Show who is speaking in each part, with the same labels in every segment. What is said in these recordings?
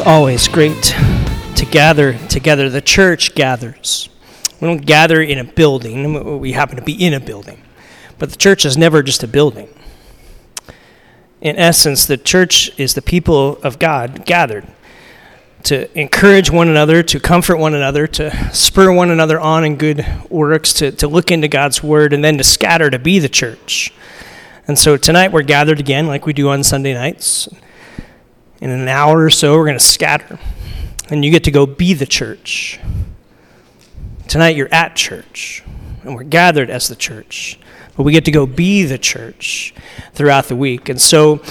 Speaker 1: It's always great to gather together. The church gathers. We don't gather in a building, we happen to be in a building. But the church is never just a building. In essence, the church is the people of God gathered to encourage one another, to comfort one another, to spur one another on in good works, to, to look into God's word, and then to scatter to be the church. And so tonight we're gathered again, like we do on Sunday nights in an hour or so, we're going to scatter. And you get to go be the church. Tonight, you're at church, and we're gathered as the church. But we get to go be the church throughout the week. And so,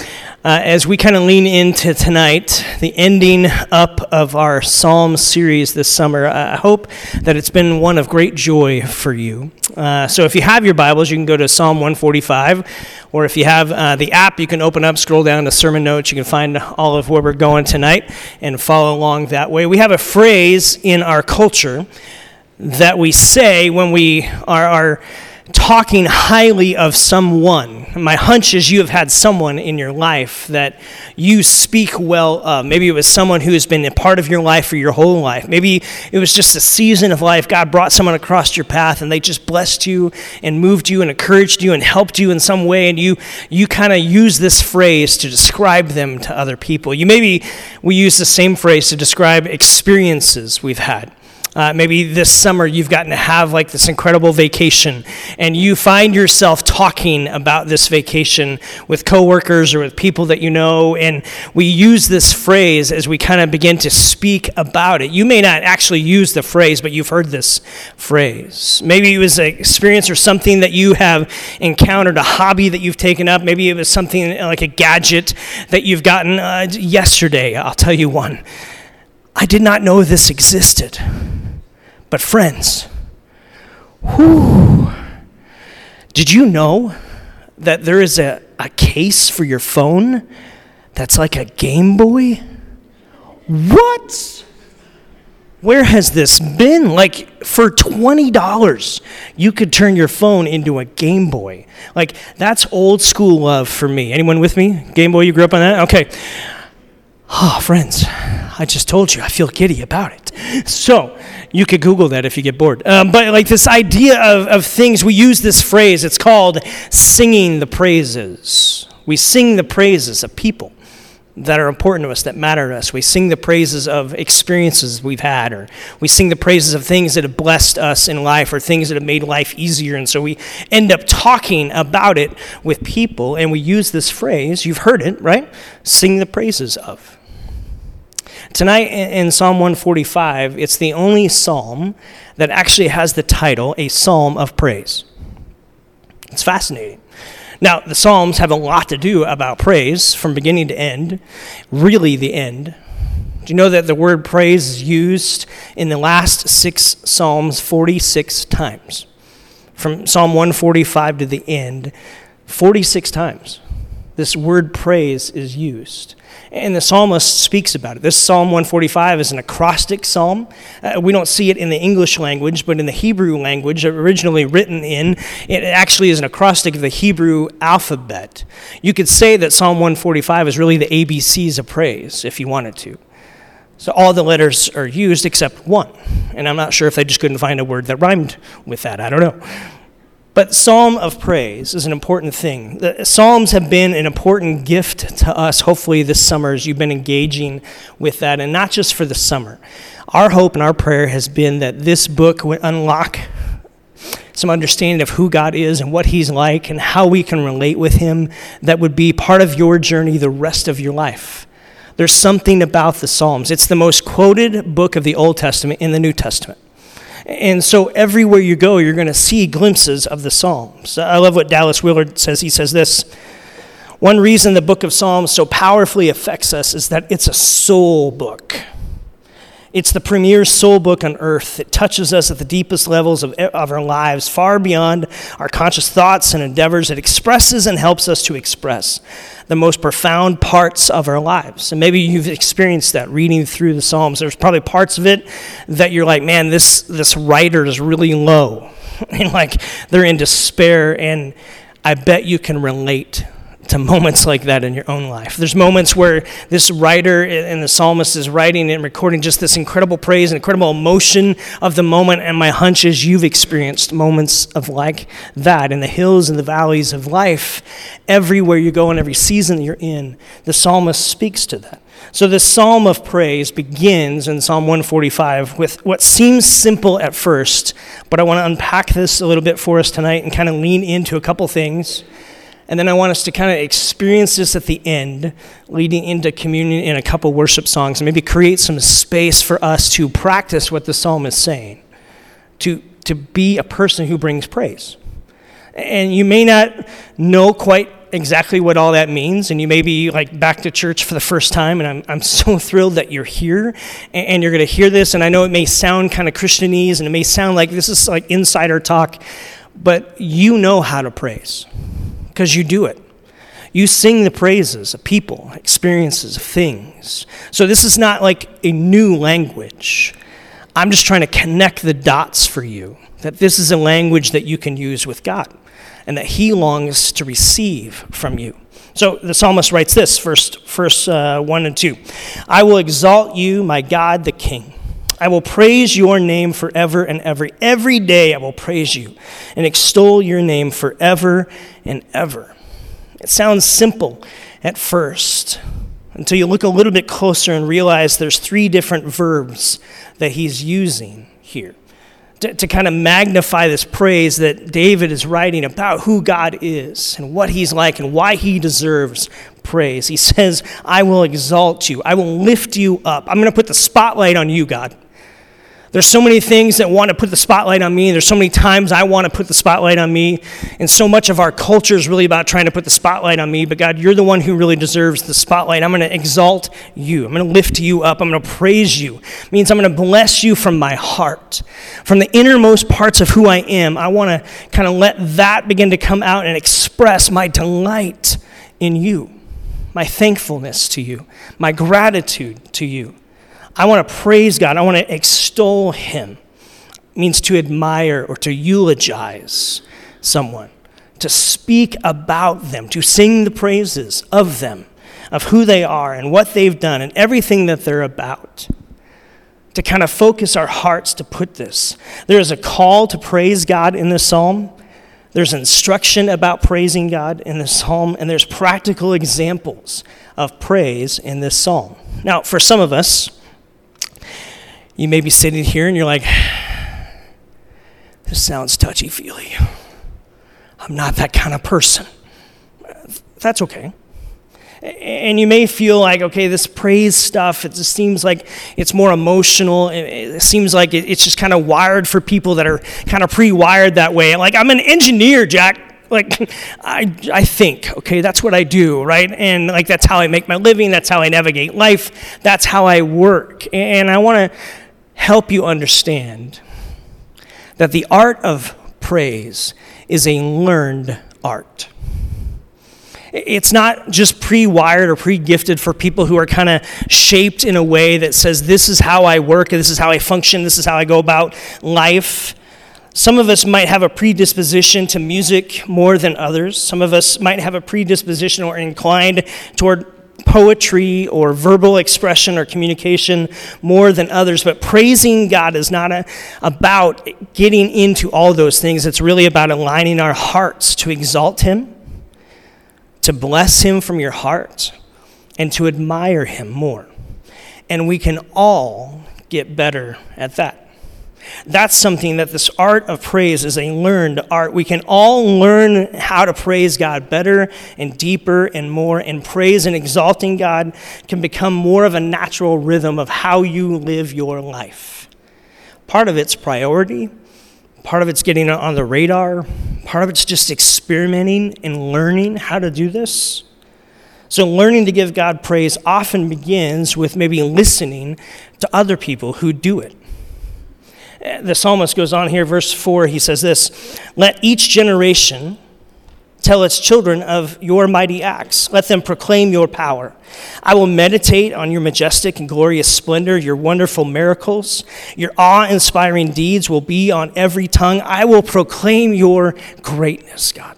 Speaker 1: uh, as we kind of lean into tonight, the ending up of our Psalm series this summer, I hope that it's been one of great joy for you. Uh, so, if you have your Bibles, you can go to Psalm 145, or if you have uh, the app, you can open up, scroll down to sermon notes. You can find all of where we're going tonight and follow along that way. We have a phrase in our culture that we say when we are. are talking highly of someone. My hunch is you have had someone in your life that you speak well of. Maybe it was someone who has been a part of your life for your whole life. Maybe it was just a season of life. God brought someone across your path and they just blessed you and moved you and encouraged you and helped you in some way. And you, you kind of use this phrase to describe them to other people. You maybe we use the same phrase to describe experiences we've had. Uh, maybe this summer you've gotten to have like this incredible vacation, and you find yourself talking about this vacation with coworkers or with people that you know, and we use this phrase as we kind of begin to speak about it. You may not actually use the phrase, but you've heard this phrase. Maybe it was an experience or something that you have encountered, a hobby that you've taken up. Maybe it was something like a gadget that you've gotten uh, yesterday. I'll tell you one. I did not know this existed. But, friends, whew, did you know that there is a, a case for your phone that's like a Game Boy? What? Where has this been? Like, for $20, you could turn your phone into a Game Boy. Like, that's old school love for me. Anyone with me? Game Boy, you grew up on that? Okay. Oh, friends, I just told you, I feel giddy about it. So, you could Google that if you get bored. Um, but like this idea of, of things, we use this phrase, it's called singing the praises. We sing the praises of people that are important to us, that matter to us. We sing the praises of experiences we've had, or we sing the praises of things that have blessed us in life, or things that have made life easier. And so we end up talking about it with people, and we use this phrase, you've heard it, right? Sing the praises of. Tonight in Psalm 145, it's the only psalm that actually has the title, A Psalm of Praise. It's fascinating. Now, the Psalms have a lot to do about praise from beginning to end, really the end. Do you know that the word praise is used in the last six Psalms 46 times? From Psalm 145 to the end, 46 times. This word praise is used. And the psalmist speaks about it. This Psalm 145 is an acrostic psalm. Uh, we don't see it in the English language, but in the Hebrew language, originally written in, it actually is an acrostic of the Hebrew alphabet. You could say that Psalm 145 is really the ABCs of praise, if you wanted to. So all the letters are used except one. And I'm not sure if they just couldn't find a word that rhymed with that. I don't know. But psalm of praise is an important thing. The psalms have been an important gift to us, hopefully, this summer as you've been engaging with that, and not just for the summer. Our hope and our prayer has been that this book would unlock some understanding of who God is and what He's like and how we can relate with Him that would be part of your journey the rest of your life. There's something about the Psalms. It's the most quoted book of the Old Testament in the New Testament. And so everywhere you go, you're going to see glimpses of the Psalms. I love what Dallas Willard says. He says this One reason the book of Psalms so powerfully affects us is that it's a soul book. It's the premier soul book on earth. It touches us at the deepest levels of, of our lives, far beyond our conscious thoughts and endeavors. It expresses and helps us to express the most profound parts of our lives. And maybe you've experienced that reading through the Psalms. There's probably parts of it that you're like, man, this, this writer is really low. and like they're in despair. And I bet you can relate to moments like that in your own life. There's moments where this writer and the psalmist is writing and recording just this incredible praise and incredible emotion of the moment. And my hunch is you've experienced moments of like that in the hills and the valleys of life. Everywhere you go and every season you're in, the psalmist speaks to that. So, the psalm of praise begins in Psalm 145 with what seems simple at first, but I want to unpack this a little bit for us tonight and kind of lean into a couple things and then I want us to kind of experience this at the end, leading into communion in a couple worship songs, and maybe create some space for us to practice what the psalm is saying, to, to be a person who brings praise. And you may not know quite exactly what all that means, and you may be like back to church for the first time, and I'm, I'm so thrilled that you're here and, and you're going to hear this. And I know it may sound kind of Christianese and it may sound like this is like insider talk, but you know how to praise because you do it. You sing the praises of people, experiences, of things. So this is not like a new language. I'm just trying to connect the dots for you that this is a language that you can use with God and that He longs to receive from you. So the psalmist writes this, first, verse uh, 1 and 2 I will exalt you, my God the King. I will praise your name forever and ever. Every day I will praise you and extol your name forever and ever. It sounds simple at first until you look a little bit closer and realize there's three different verbs that he's using here to, to kind of magnify this praise that David is writing about who God is and what he's like and why he deserves praise. He says, I will exalt you, I will lift you up. I'm going to put the spotlight on you, God. There's so many things that want to put the spotlight on me. There's so many times I want to put the spotlight on me. And so much of our culture is really about trying to put the spotlight on me. But God, you're the one who really deserves the spotlight. I'm going to exalt you. I'm going to lift you up. I'm going to praise you. It means I'm going to bless you from my heart. From the innermost parts of who I am, I want to kind of let that begin to come out and express my delight in you, my thankfulness to you, my gratitude to you. I want to praise God. I want to extol Him. It means to admire or to eulogize someone, to speak about them, to sing the praises of them, of who they are and what they've done and everything that they're about. To kind of focus our hearts to put this. There is a call to praise God in this psalm. There's instruction about praising God in this psalm, and there's practical examples of praise in this psalm. Now, for some of us, you may be sitting here and you're like, this sounds touchy feely. I'm not that kind of person. That's okay. And you may feel like, okay, this praise stuff, it just seems like it's more emotional. It seems like it's just kind of wired for people that are kind of pre wired that way. Like, I'm an engineer, Jack like I, I think okay that's what i do right and like that's how i make my living that's how i navigate life that's how i work and i want to help you understand that the art of praise is a learned art. It's not just pre wired or pre gifted for people who are kind of shaped in a way that says, This is how I work, this is how I function, this is how I go about life. Some of us might have a predisposition to music more than others. Some of us might have a predisposition or inclined toward poetry or verbal expression or communication more than others, but praising God is not a, about getting into all those things. It's really about aligning our hearts to exalt Him, to bless Him from your heart, and to admire Him more. And we can all get better at that. That's something that this art of praise is a learned art. We can all learn how to praise God better and deeper and more, and praise and exalting God can become more of a natural rhythm of how you live your life. Part of it's priority, part of it's getting on the radar, part of it's just experimenting and learning how to do this. So, learning to give God praise often begins with maybe listening to other people who do it. The psalmist goes on here, verse 4, he says this Let each generation tell its children of your mighty acts. Let them proclaim your power. I will meditate on your majestic and glorious splendor, your wonderful miracles. Your awe inspiring deeds will be on every tongue. I will proclaim your greatness, God.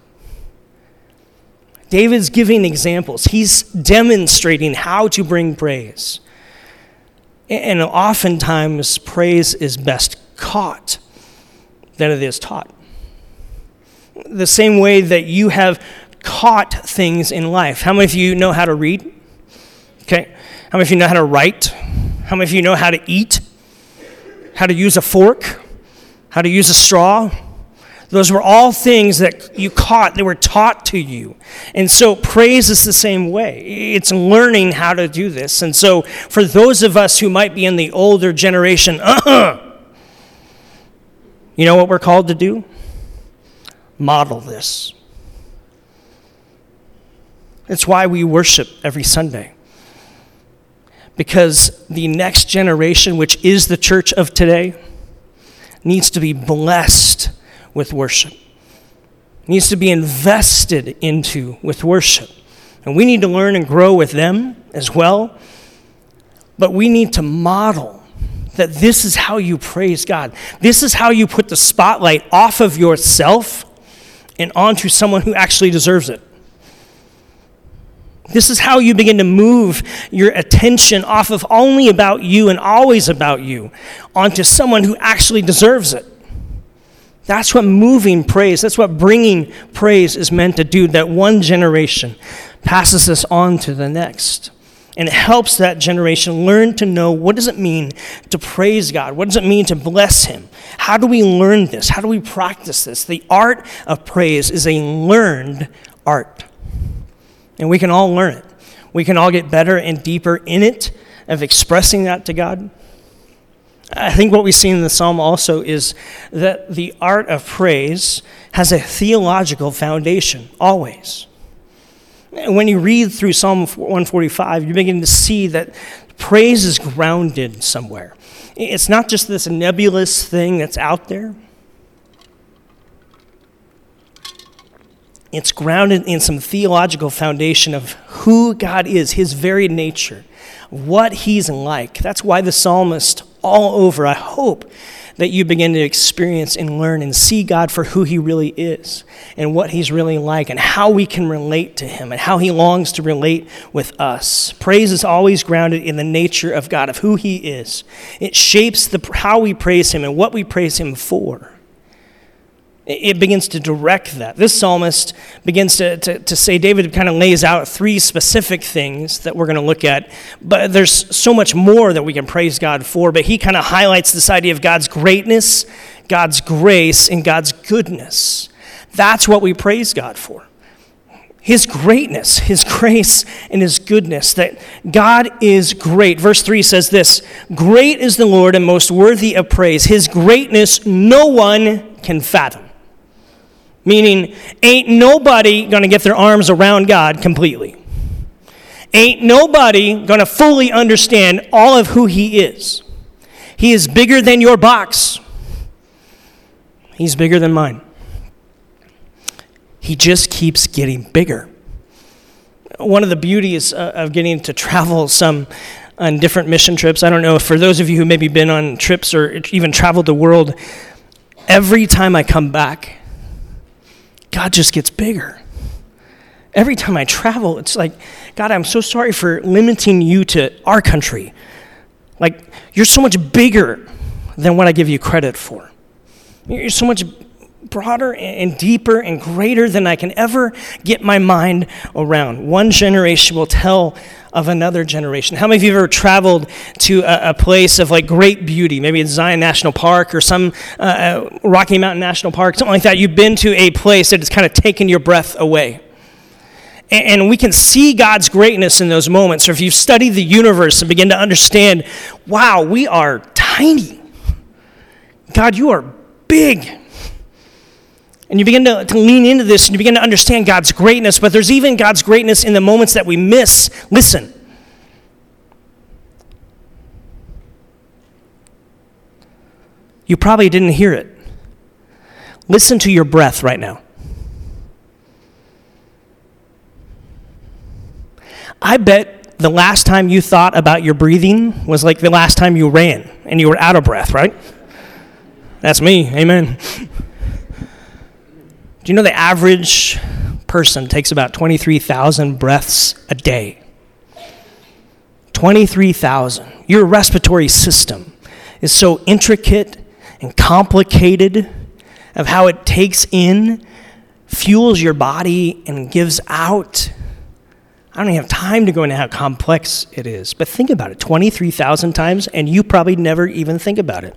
Speaker 1: David's giving examples. He's demonstrating how to bring praise. And oftentimes, praise is best caught than it is taught. The same way that you have caught things in life. How many of you know how to read? Okay. How many of you know how to write? How many of you know how to eat? How to use a fork? How to use a straw? Those were all things that you caught, they were taught to you. And so praise is the same way. It's learning how to do this. And so for those of us who might be in the older generation, uh-huh, you know what we're called to do? Model this. It's why we worship every Sunday. Because the next generation, which is the church of today, needs to be blessed with worship, needs to be invested into with worship. And we need to learn and grow with them as well. But we need to model that this is how you praise God. This is how you put the spotlight off of yourself and onto someone who actually deserves it. This is how you begin to move your attention off of only about you and always about you onto someone who actually deserves it. That's what moving praise, that's what bringing praise is meant to do. That one generation passes this on to the next. And it helps that generation learn to know what does it mean to praise God? What does it mean to bless him? How do we learn this? How do we practice this? The art of praise is a learned art. And we can all learn it. We can all get better and deeper in it of expressing that to God. I think what we see in the psalm also is that the art of praise has a theological foundation, always. When you read through Psalm 145, you begin to see that praise is grounded somewhere. It's not just this nebulous thing that's out there, it's grounded in some theological foundation of who God is, his very nature, what he's like. That's why the psalmist all over. I hope that you begin to experience and learn and see God for who He really is and what He's really like and how we can relate to Him and how He longs to relate with us. Praise is always grounded in the nature of God, of who He is. It shapes the, how we praise Him and what we praise Him for it begins to direct that. This psalmist begins to, to, to, say, David kind of lays out three specific things that we're going to look at, but there's so much more that we can praise God for. But he kind of highlights this idea of God's greatness, God's grace, and God's goodness. That's what we praise God for. His greatness, His grace, and His goodness, that God is great. Verse 3 says this Great is the Lord and most worthy of praise. His greatness no one can fathom. Meaning, ain't nobody going to get their arms around God completely. Ain't nobody going to fully understand all of who He is. He is bigger than your box, He's bigger than mine. He just keeps getting bigger. One of the beauties uh, of getting to travel some on different mission trips, I don't know, for those of you who maybe been on trips or even traveled the world, every time I come back, God just gets bigger. Every time I travel, it's like, God, I'm so sorry for limiting you to our country. Like, you're so much bigger than what I give you credit for. You're so much broader and deeper and greater than I can ever get my mind around. One generation will tell of another generation. How many of you have ever traveled to a, a place of like great beauty? Maybe it's Zion National Park or some uh, uh, Rocky Mountain National Park, something like that. You've been to a place that has kind of taken your breath away. And, and we can see God's greatness in those moments. Or if you've studied the universe and begin to understand, wow, we are tiny. God, you are big. And you begin to, to lean into this and you begin to understand God's greatness, but there's even God's greatness in the moments that we miss. Listen. You probably didn't hear it. Listen to your breath right now. I bet the last time you thought about your breathing was like the last time you ran and you were out of breath, right? That's me. Amen. Do you know the average person takes about 23,000 breaths a day. 23,000. Your respiratory system is so intricate and complicated of how it takes in, fuels your body, and gives out. I don't even have time to go into how complex it is, but think about it 23,000 times, and you probably never even think about it.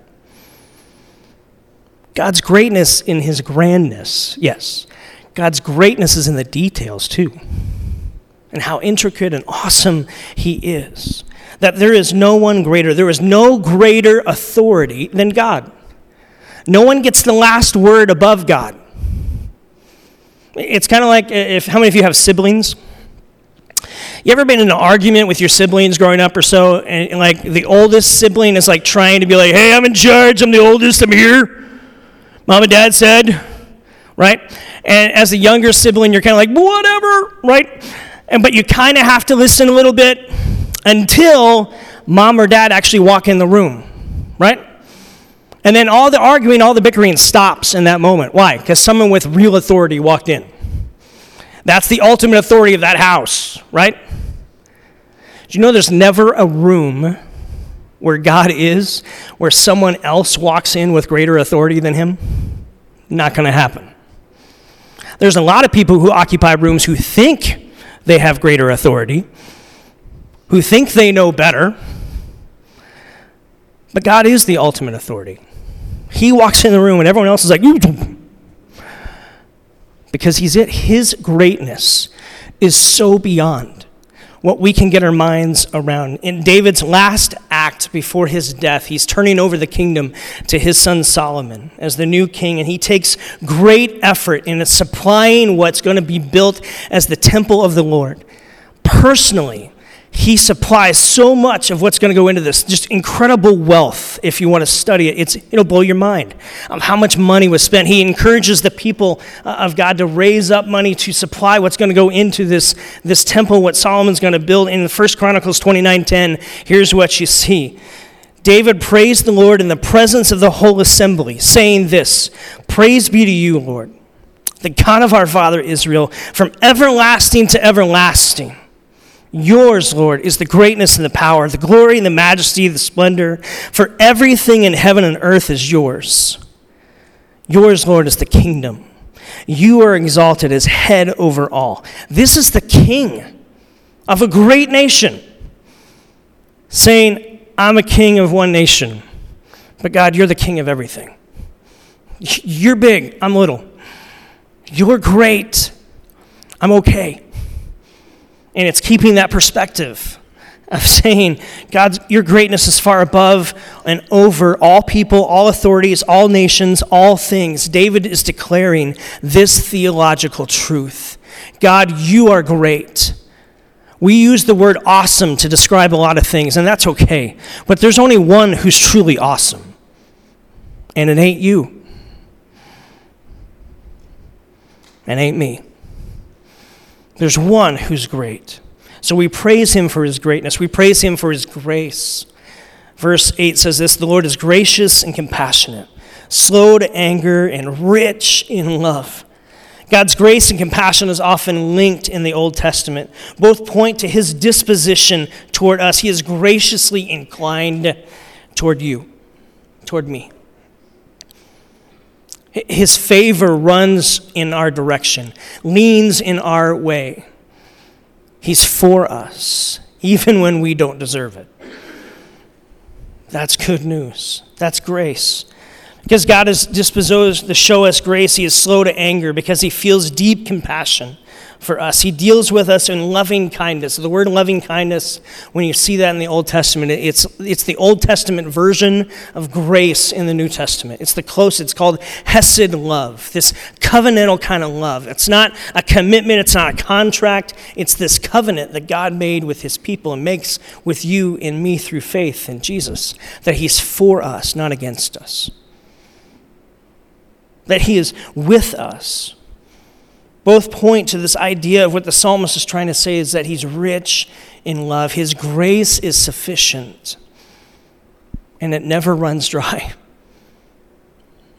Speaker 1: God's greatness in his grandness, yes. God's greatness is in the details too, and how intricate and awesome he is. That there is no one greater, there is no greater authority than God. No one gets the last word above God. It's kind of like uh, if how many of you have siblings? You ever been in an argument with your siblings growing up or so, and like the oldest sibling is like trying to be like, "Hey, I'm in charge. I'm the oldest. I'm here." Mom and dad said, right? And as the younger sibling, you're kind of like, "Whatever," right? And but you kind of have to listen a little bit until mom or dad actually walk in the room, right? And then all the arguing, all the bickering stops in that moment. Why? Because someone with real authority walked in. That's the ultimate authority of that house, right? Do you know there's never a room where God is where someone else walks in with greater authority than him? Not going to happen. There's a lot of people who occupy rooms who think they have greater authority, who think they know better, but God is the ultimate authority. He walks in the room and everyone else is like, because he's it. His greatness is so beyond what we can get our minds around. In David's last act before his death, he's turning over the kingdom to his son Solomon as the new king, and he takes great effort in supplying what's going to be built as the temple of the Lord. Personally, he supplies so much of what's going to go into this. Just incredible wealth if you want to study it. It's, it'll blow your mind of how much money was spent. He encourages the people uh, of god to raise up money to supply what's going to go into this, this temple what solomon's going to build. In First chronicles 29.10 here's what you see. David praised the lord in the presence of the whole assembly saying this praise be to you lord the god of our father israel from everlasting to everlasting Yours, Lord, is the greatness and the power, the glory and the majesty, the splendor, for everything in heaven and earth is yours. Yours, Lord, is the kingdom. You are exalted as head over all. This is the king of a great nation saying, I'm a king of one nation, but God, you're the king of everything. You're big, I'm little. You're great, I'm okay. And it's keeping that perspective of saying, God, your greatness is far above and over all people, all authorities, all nations, all things. David is declaring this theological truth God, you are great. We use the word awesome to describe a lot of things, and that's okay. But there's only one who's truly awesome, and it ain't you. And ain't me. There's one who's great. So we praise him for his greatness. We praise him for his grace. Verse 8 says this The Lord is gracious and compassionate, slow to anger, and rich in love. God's grace and compassion is often linked in the Old Testament. Both point to his disposition toward us. He is graciously inclined toward you, toward me. His favor runs in our direction, leans in our way. He's for us, even when we don't deserve it. That's good news. That's grace. Because God is disposed to show us grace, He is slow to anger because He feels deep compassion for us. He deals with us in loving kindness. The word loving kindness, when you see that in the Old Testament, it's, it's the Old Testament version of grace in the New Testament. It's the close, it's called Hesed love, this covenantal kind of love. It's not a commitment, it's not a contract, it's this covenant that God made with his people and makes with you and me through faith in Jesus, that he's for us, not against us. That he is with us both point to this idea of what the psalmist is trying to say is that he's rich in love. His grace is sufficient, and it never runs dry.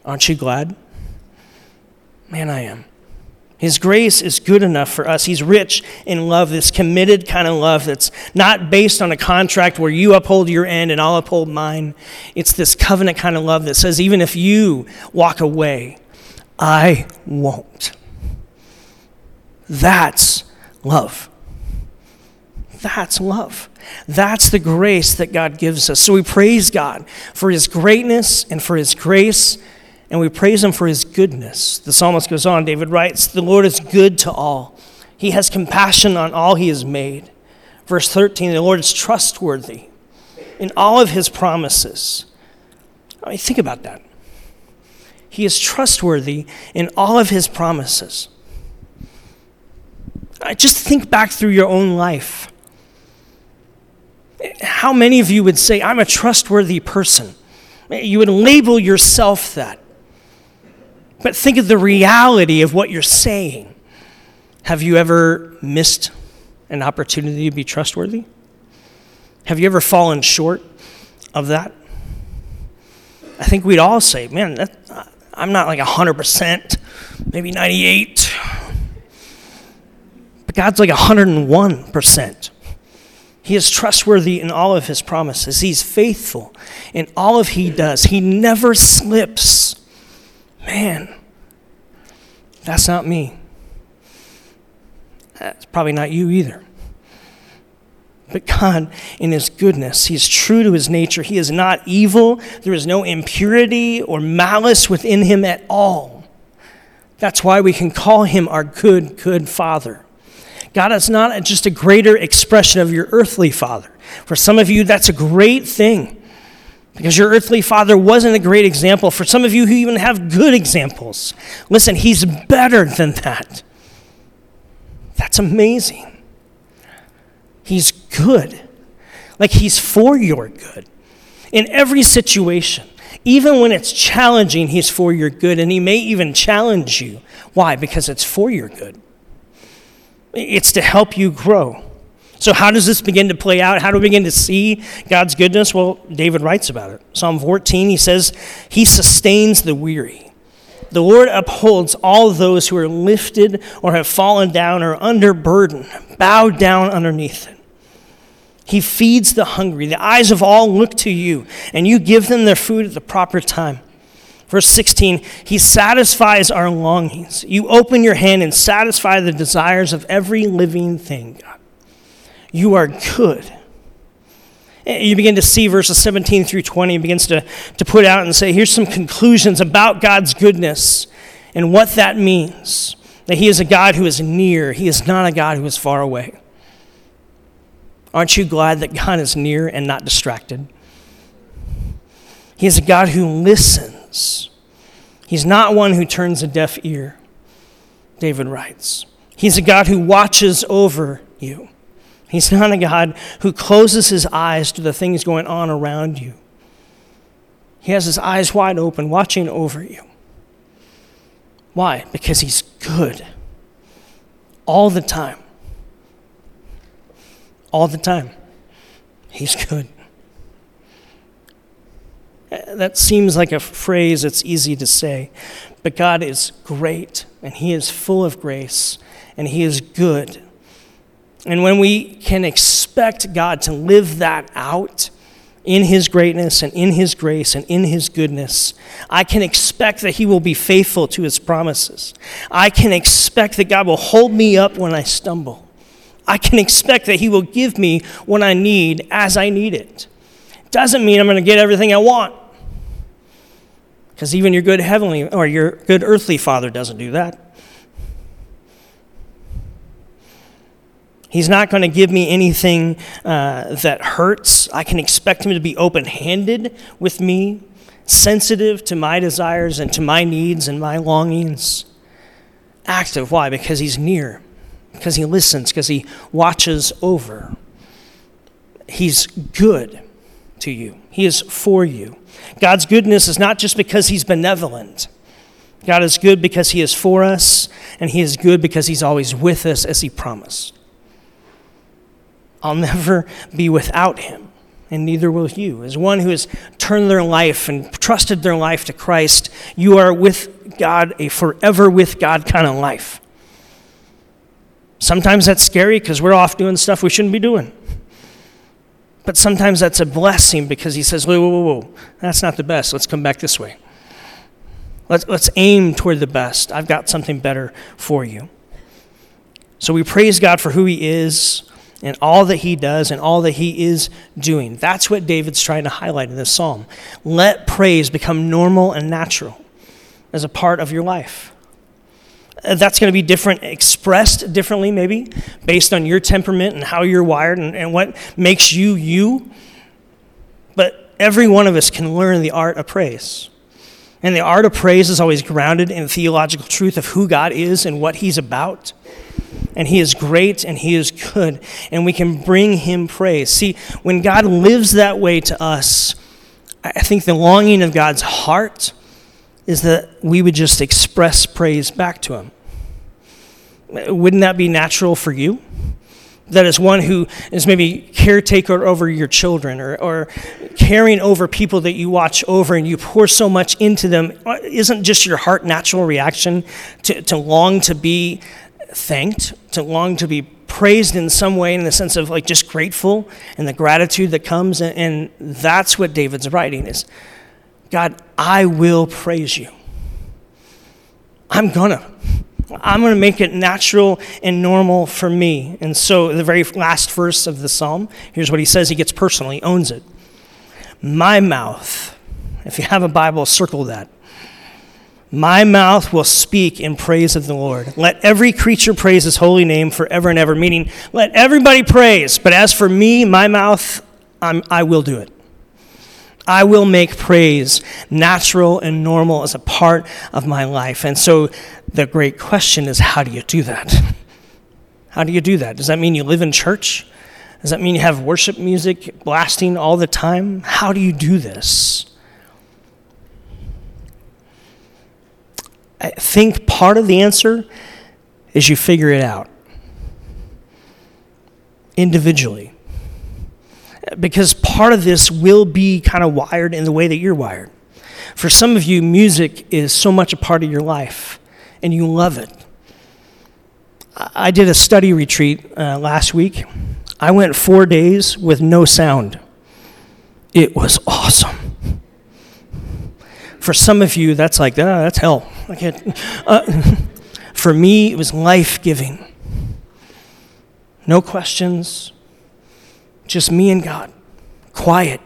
Speaker 1: Aren't you glad? Man, I am. His grace is good enough for us. He's rich in love, this committed kind of love that's not based on a contract where you uphold your end and I'll uphold mine. It's this covenant kind of love that says, even if you walk away, I won't. That's love. That's love. That's the grace that God gives us. So we praise God for his greatness and for his grace and we praise him for his goodness. The psalmist goes on, David writes, The Lord is good to all. He has compassion on all he has made. Verse 13, the Lord is trustworthy in all of his promises. I mean, think about that. He is trustworthy in all of his promises. Uh, just think back through your own life. How many of you would say, I'm a trustworthy person? You would label yourself that. But think of the reality of what you're saying. Have you ever missed an opportunity to be trustworthy? Have you ever fallen short of that? I think we'd all say, man, that, uh, I'm not like 100%, maybe 98. God's like 101%. He is trustworthy in all of his promises. He's faithful in all of he does. He never slips. Man, that's not me. That's probably not you either. But God, in His goodness, He is true to His nature. He is not evil. There is no impurity or malice within Him at all. That's why we can call Him our good, good Father. God is not just a greater expression of your earthly Father. For some of you, that's a great thing because your earthly father wasn't a great example. For some of you who even have good examples, listen, he's better than that. That's amazing. He's good. Like he's for your good. In every situation, even when it's challenging, he's for your good. And he may even challenge you. Why? Because it's for your good, it's to help you grow. So, how does this begin to play out? How do we begin to see God's goodness? Well, David writes about it. Psalm 14, he says, He sustains the weary. The Lord upholds all those who are lifted or have fallen down or under burden, bowed down underneath it. He feeds the hungry. The eyes of all look to you, and you give them their food at the proper time. Verse 16, He satisfies our longings. You open your hand and satisfy the desires of every living thing, God. You are good. You begin to see verses 17 through 20, begins to, to put out and say, here's some conclusions about God's goodness and what that means. That He is a God who is near, He is not a God who is far away. Aren't you glad that God is near and not distracted? He is a God who listens. He's not one who turns a deaf ear, David writes. He's a God who watches over you. He's not a God who closes his eyes to the things going on around you. He has his eyes wide open, watching over you. Why? Because he's good. All the time. All the time. He's good. That seems like a phrase that's easy to say, but God is great, and He is full of grace, and He is good. And when we can expect God to live that out in His greatness and in His grace and in His goodness, I can expect that He will be faithful to His promises. I can expect that God will hold me up when I stumble. I can expect that He will give me what I need as I need it. Doesn't mean I'm going to get everything I want. Because even your good heavenly or your good earthly father doesn't do that. He's not going to give me anything uh, that hurts. I can expect him to be open handed with me, sensitive to my desires and to my needs and my longings. Active. Why? Because he's near, because he listens, because he watches over. He's good to you, he is for you. God's goodness is not just because he's benevolent. God is good because he is for us, and he is good because he's always with us as he promised. I'll never be without him, and neither will you. As one who has turned their life and trusted their life to Christ, you are with God, a forever with God kind of life. Sometimes that's scary because we're off doing stuff we shouldn't be doing. But sometimes that's a blessing because he says, whoa, whoa, whoa, whoa, that's not the best. Let's come back this way. Let's, let's aim toward the best. I've got something better for you. So we praise God for who he is and all that he does and all that he is doing. That's what David's trying to highlight in this psalm. Let praise become normal and natural as a part of your life. That's going to be different, expressed differently, maybe, based on your temperament and how you're wired and, and what makes you you. But every one of us can learn the art of praise. And the art of praise is always grounded in theological truth of who God is and what He's about. And He is great and He is good. And we can bring Him praise. See, when God lives that way to us, I think the longing of God's heart is that we would just express praise back to Him. Wouldn't that be natural for you? That as one who is maybe caretaker over your children or, or caring over people that you watch over and you pour so much into them, isn't just your heart natural reaction to, to long to be thanked, to long to be praised in some way in the sense of like just grateful and the gratitude that comes and, and that's what david's writing is God, I will praise you. I'm gonna. I'm going to make it natural and normal for me. And so, the very last verse of the psalm, here's what he says. He gets personal, he owns it. My mouth, if you have a Bible, circle that. My mouth will speak in praise of the Lord. Let every creature praise his holy name forever and ever, meaning let everybody praise. But as for me, my mouth, I'm, I will do it. I will make praise natural and normal as a part of my life. And so the great question is how do you do that? How do you do that? Does that mean you live in church? Does that mean you have worship music blasting all the time? How do you do this? I think part of the answer is you figure it out individually because part of this will be kind of wired in the way that you're wired. For some of you, music is so much a part of your life, and you love it. I did a study retreat uh, last week. I went four days with no sound. It was awesome. For some of you, that's like, ah, that's hell. I can't. Uh, for me, it was life giving. No questions, just me and God, quiet,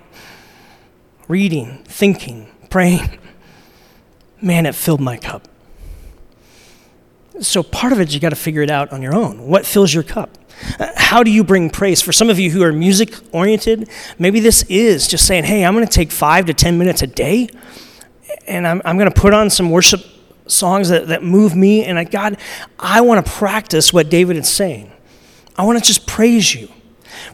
Speaker 1: reading, thinking, praying. Man, it filled my cup. So part of it, you got to figure it out on your own. What fills your cup? Uh, how do you bring praise? For some of you who are music oriented, maybe this is just saying, hey, I'm going to take five to 10 minutes a day and I'm, I'm going to put on some worship songs that, that move me. And I, God, I want to practice what David is saying. I want to just praise you.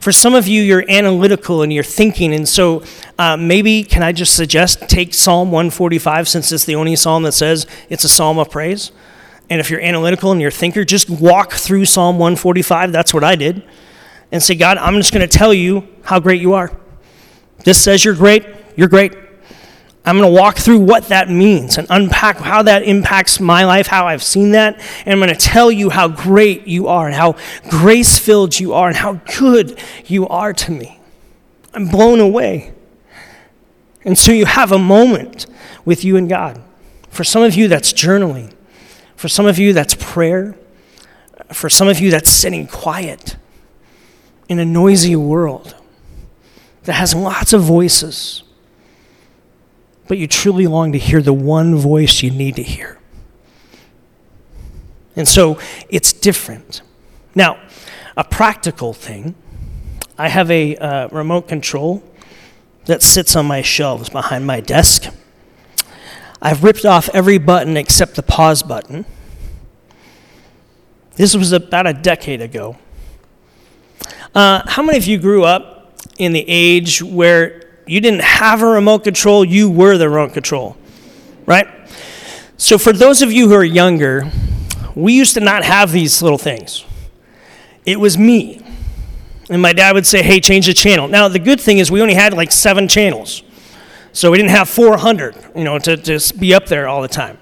Speaker 1: For some of you, you're analytical and you're thinking, and so uh, maybe can I just suggest take Psalm 145 since it's the only psalm that says it's a psalm of praise? And if you're analytical and you're a thinker, just walk through Psalm 145. That's what I did. And say, God, I'm just going to tell you how great you are. This says you're great, you're great. I'm going to walk through what that means and unpack how that impacts my life, how I've seen that. And I'm going to tell you how great you are and how grace filled you are and how good you are to me. I'm blown away. And so you have a moment with you and God. For some of you, that's journaling. For some of you, that's prayer. For some of you, that's sitting quiet in a noisy world that has lots of voices but you truly long to hear the one voice you need to hear. And so it's different. Now, a practical thing I have a uh, remote control that sits on my shelves behind my desk. I've ripped off every button except the pause button. This was about a decade ago. Uh, how many of you grew up in the age where you didn't have a remote control, you were the remote control, right? So, for those of you who are younger, we used to not have these little things. It was me. And my dad would say, hey, change the channel. Now, the good thing is we only had like seven channels. So we didn't have 400, you know, to just be up there all the time.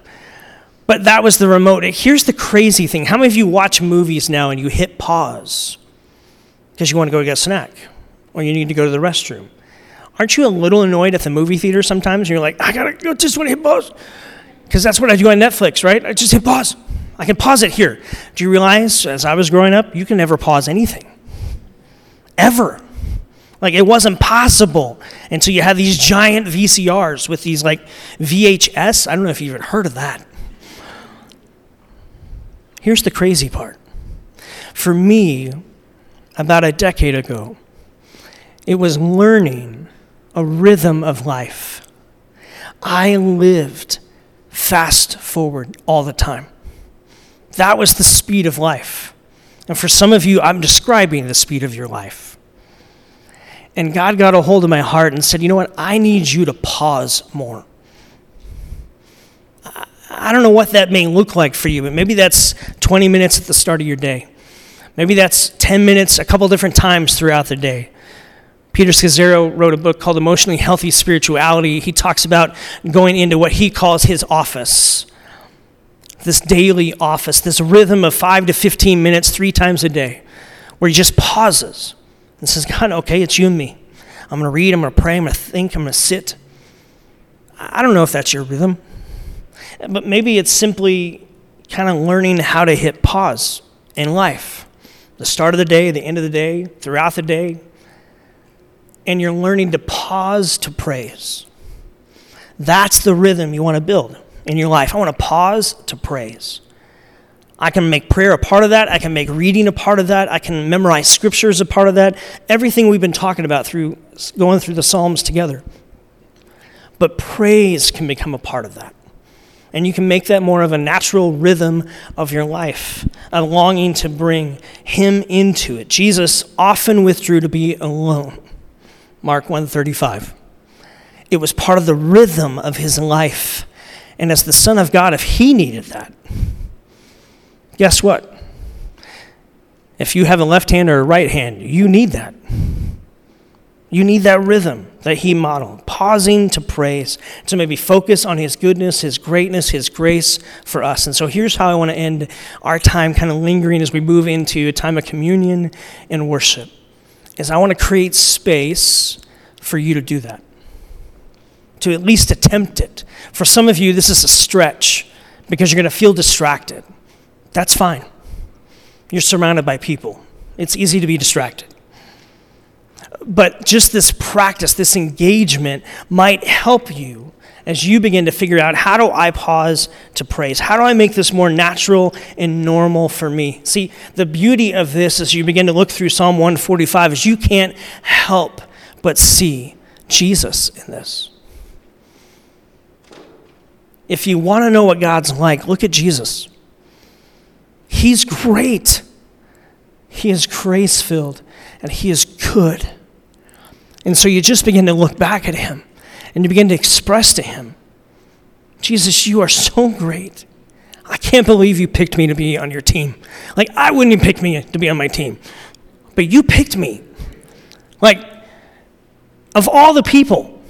Speaker 1: But that was the remote. Here's the crazy thing. How many of you watch movies now and you hit pause because you want to go get a snack or you need to go to the restroom? Aren't you a little annoyed at the movie theater sometimes? You're like, I gotta go, just want to hit pause. Because that's what I do on Netflix, right? I just hit pause. I can pause it here. Do you realize, as I was growing up, you can never pause anything? Ever. Like it wasn't possible until you had these giant VCRs with these like VHS. I don't know if you've even heard of that. Here's the crazy part. For me, about a decade ago, it was learning a rhythm of life. I lived fast forward all the time. That was the speed of life. And for some of you, I'm describing the speed of your life. And God got a hold of my heart and said, You know what? I need you to pause more. I don't know what that may look like for you, but maybe that's 20 minutes at the start of your day. Maybe that's 10 minutes a couple different times throughout the day. Peter Scazzero wrote a book called Emotionally Healthy Spirituality. He talks about going into what he calls his office, this daily office, this rhythm of 5 to 15 minutes, three times a day, where he just pauses and says, God, okay, it's you and me. I'm going to read, I'm going to pray, I'm going to think, I'm going to sit. I don't know if that's your rhythm. But maybe it's simply kind of learning how to hit pause in life the start of the day, the end of the day, throughout the day. And you're learning to pause to praise. That's the rhythm you want to build in your life. I want to pause to praise. I can make prayer a part of that. I can make reading a part of that. I can memorize scriptures a part of that. Everything we've been talking about through going through the Psalms together. But praise can become a part of that. And you can make that more of a natural rhythm of your life, a longing to bring him into it. Jesus often withdrew to be alone. Mark 135. It was part of the rhythm of his life. And as the Son of God, if he needed that, guess what? If you have a left hand or a right hand, you need that. You need that rhythm that he modeled, pausing to praise, to maybe focus on his goodness, his greatness, his grace for us. And so here's how I want to end our time kind of lingering as we move into a time of communion and worship. Is I want to create space for you to do that. To at least attempt it. For some of you this is a stretch because you're going to feel distracted. That's fine. You're surrounded by people. It's easy to be distracted but just this practice, this engagement might help you as you begin to figure out how do I pause to praise? How do I make this more natural and normal for me? See, the beauty of this as you begin to look through Psalm 145 is you can't help but see Jesus in this. If you want to know what God's like, look at Jesus. He's great. He is grace filled and he is good. And so you just begin to look back at him and you begin to express to him, Jesus, you are so great. I can't believe you picked me to be on your team. Like, I wouldn't even pick me to be on my team, but you picked me. Like, of all the people,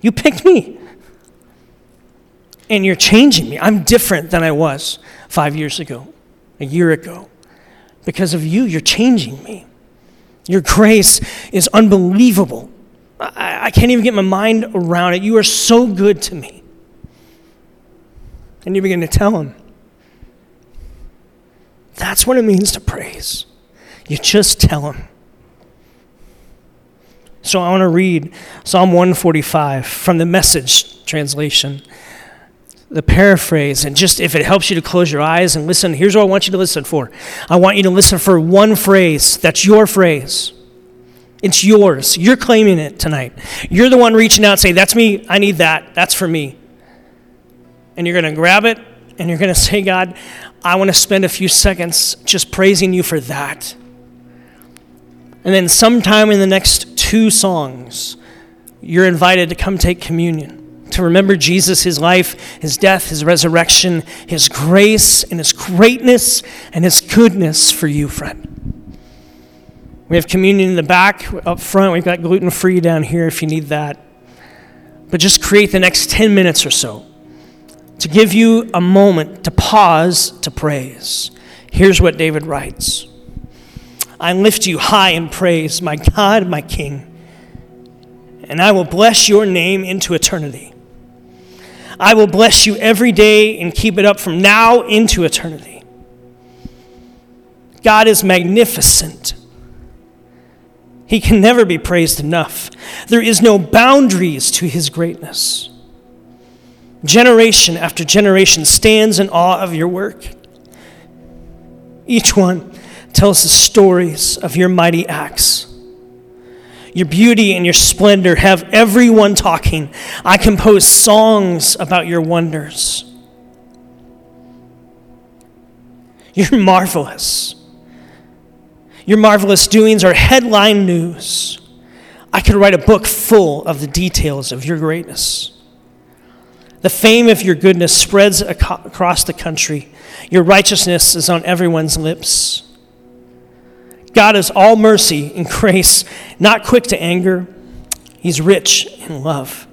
Speaker 1: you picked me. And you're changing me. I'm different than I was five years ago, a year ago. Because of you, you're changing me. Your grace is unbelievable. I, I, can't even get my mind around it. You are so good to me. And you begin to tell him. That's what it means to praise. You just tell him. So I want to read Psalm 145 from the message translation, the paraphrase. And just if it helps you to close your eyes and listen, here's what I want you to listen for. I want you to listen for one phrase that's your phrase. It's yours. You're claiming it tonight. You're the one reaching out saying, That's me. I need that. That's for me. And you're going to grab it and you're going to say, God, I want to spend a few seconds just praising you for that. And then, sometime in the next two songs, you're invited to come take communion, to remember Jesus, his life, his death, his resurrection, his grace, and his greatness, and his goodness for you, friend. We have communion in the back, up front. We've got gluten free down here if you need that. But just create the next 10 minutes or so to give you a moment to pause to praise. Here's what David writes I lift you high in praise, my God, my King, and I will bless your name into eternity. I will bless you every day and keep it up from now into eternity. God is magnificent. He can never be praised enough. There is no boundaries to his greatness. Generation after generation stands in awe of your work. Each one tells the stories of your mighty acts. Your beauty and your splendor have everyone talking. I compose songs about your wonders. You're marvelous. Your marvelous doings are headline news. I could write a book full of the details of your greatness. The fame of your goodness spreads across the country. Your righteousness is on everyone's lips. God is all mercy and grace, not quick to anger. He's rich in love.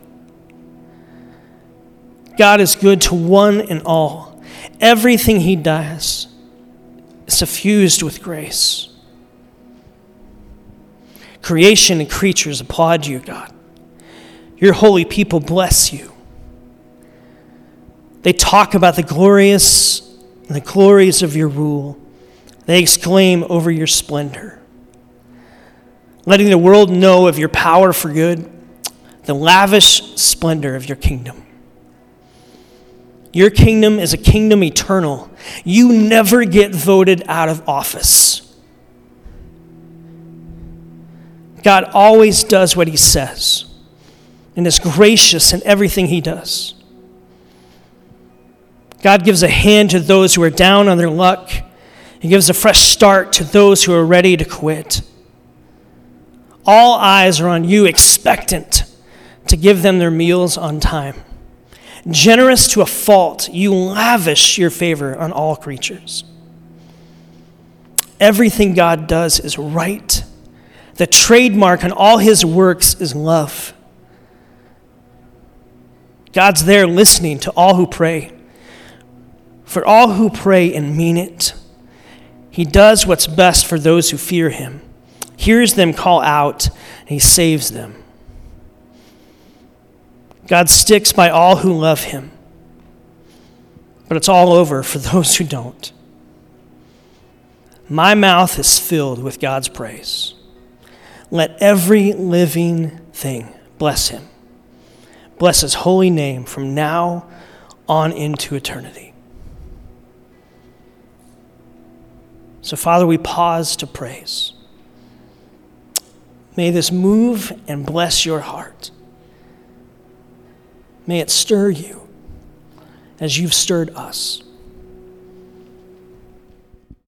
Speaker 1: God is good to one and all. Everything he does is suffused with grace. Creation and creatures applaud you, God. Your holy people bless you. They talk about the glorious and the glories of your rule. They exclaim over your splendor, letting the world know of your power for good, the lavish splendor of your kingdom. Your kingdom is a kingdom eternal. You never get voted out of office. God always does what he says and is gracious in everything he does. God gives a hand to those who are down on their luck. He gives a fresh start to those who are ready to quit. All eyes are on you, expectant to give them their meals on time. Generous to a fault, you lavish your favor on all creatures. Everything God does is right. The trademark on all his works is love. God's there listening to all who pray for all who pray and mean it. He does what's best for those who fear him, hears them call out, and he saves them. God sticks by all who love him, but it's all over for those who don't. My mouth is filled with God's praise. Let every living thing bless him. Bless his holy name from now on into eternity. So, Father, we pause to praise. May this move and bless your heart. May it stir you as you've stirred us.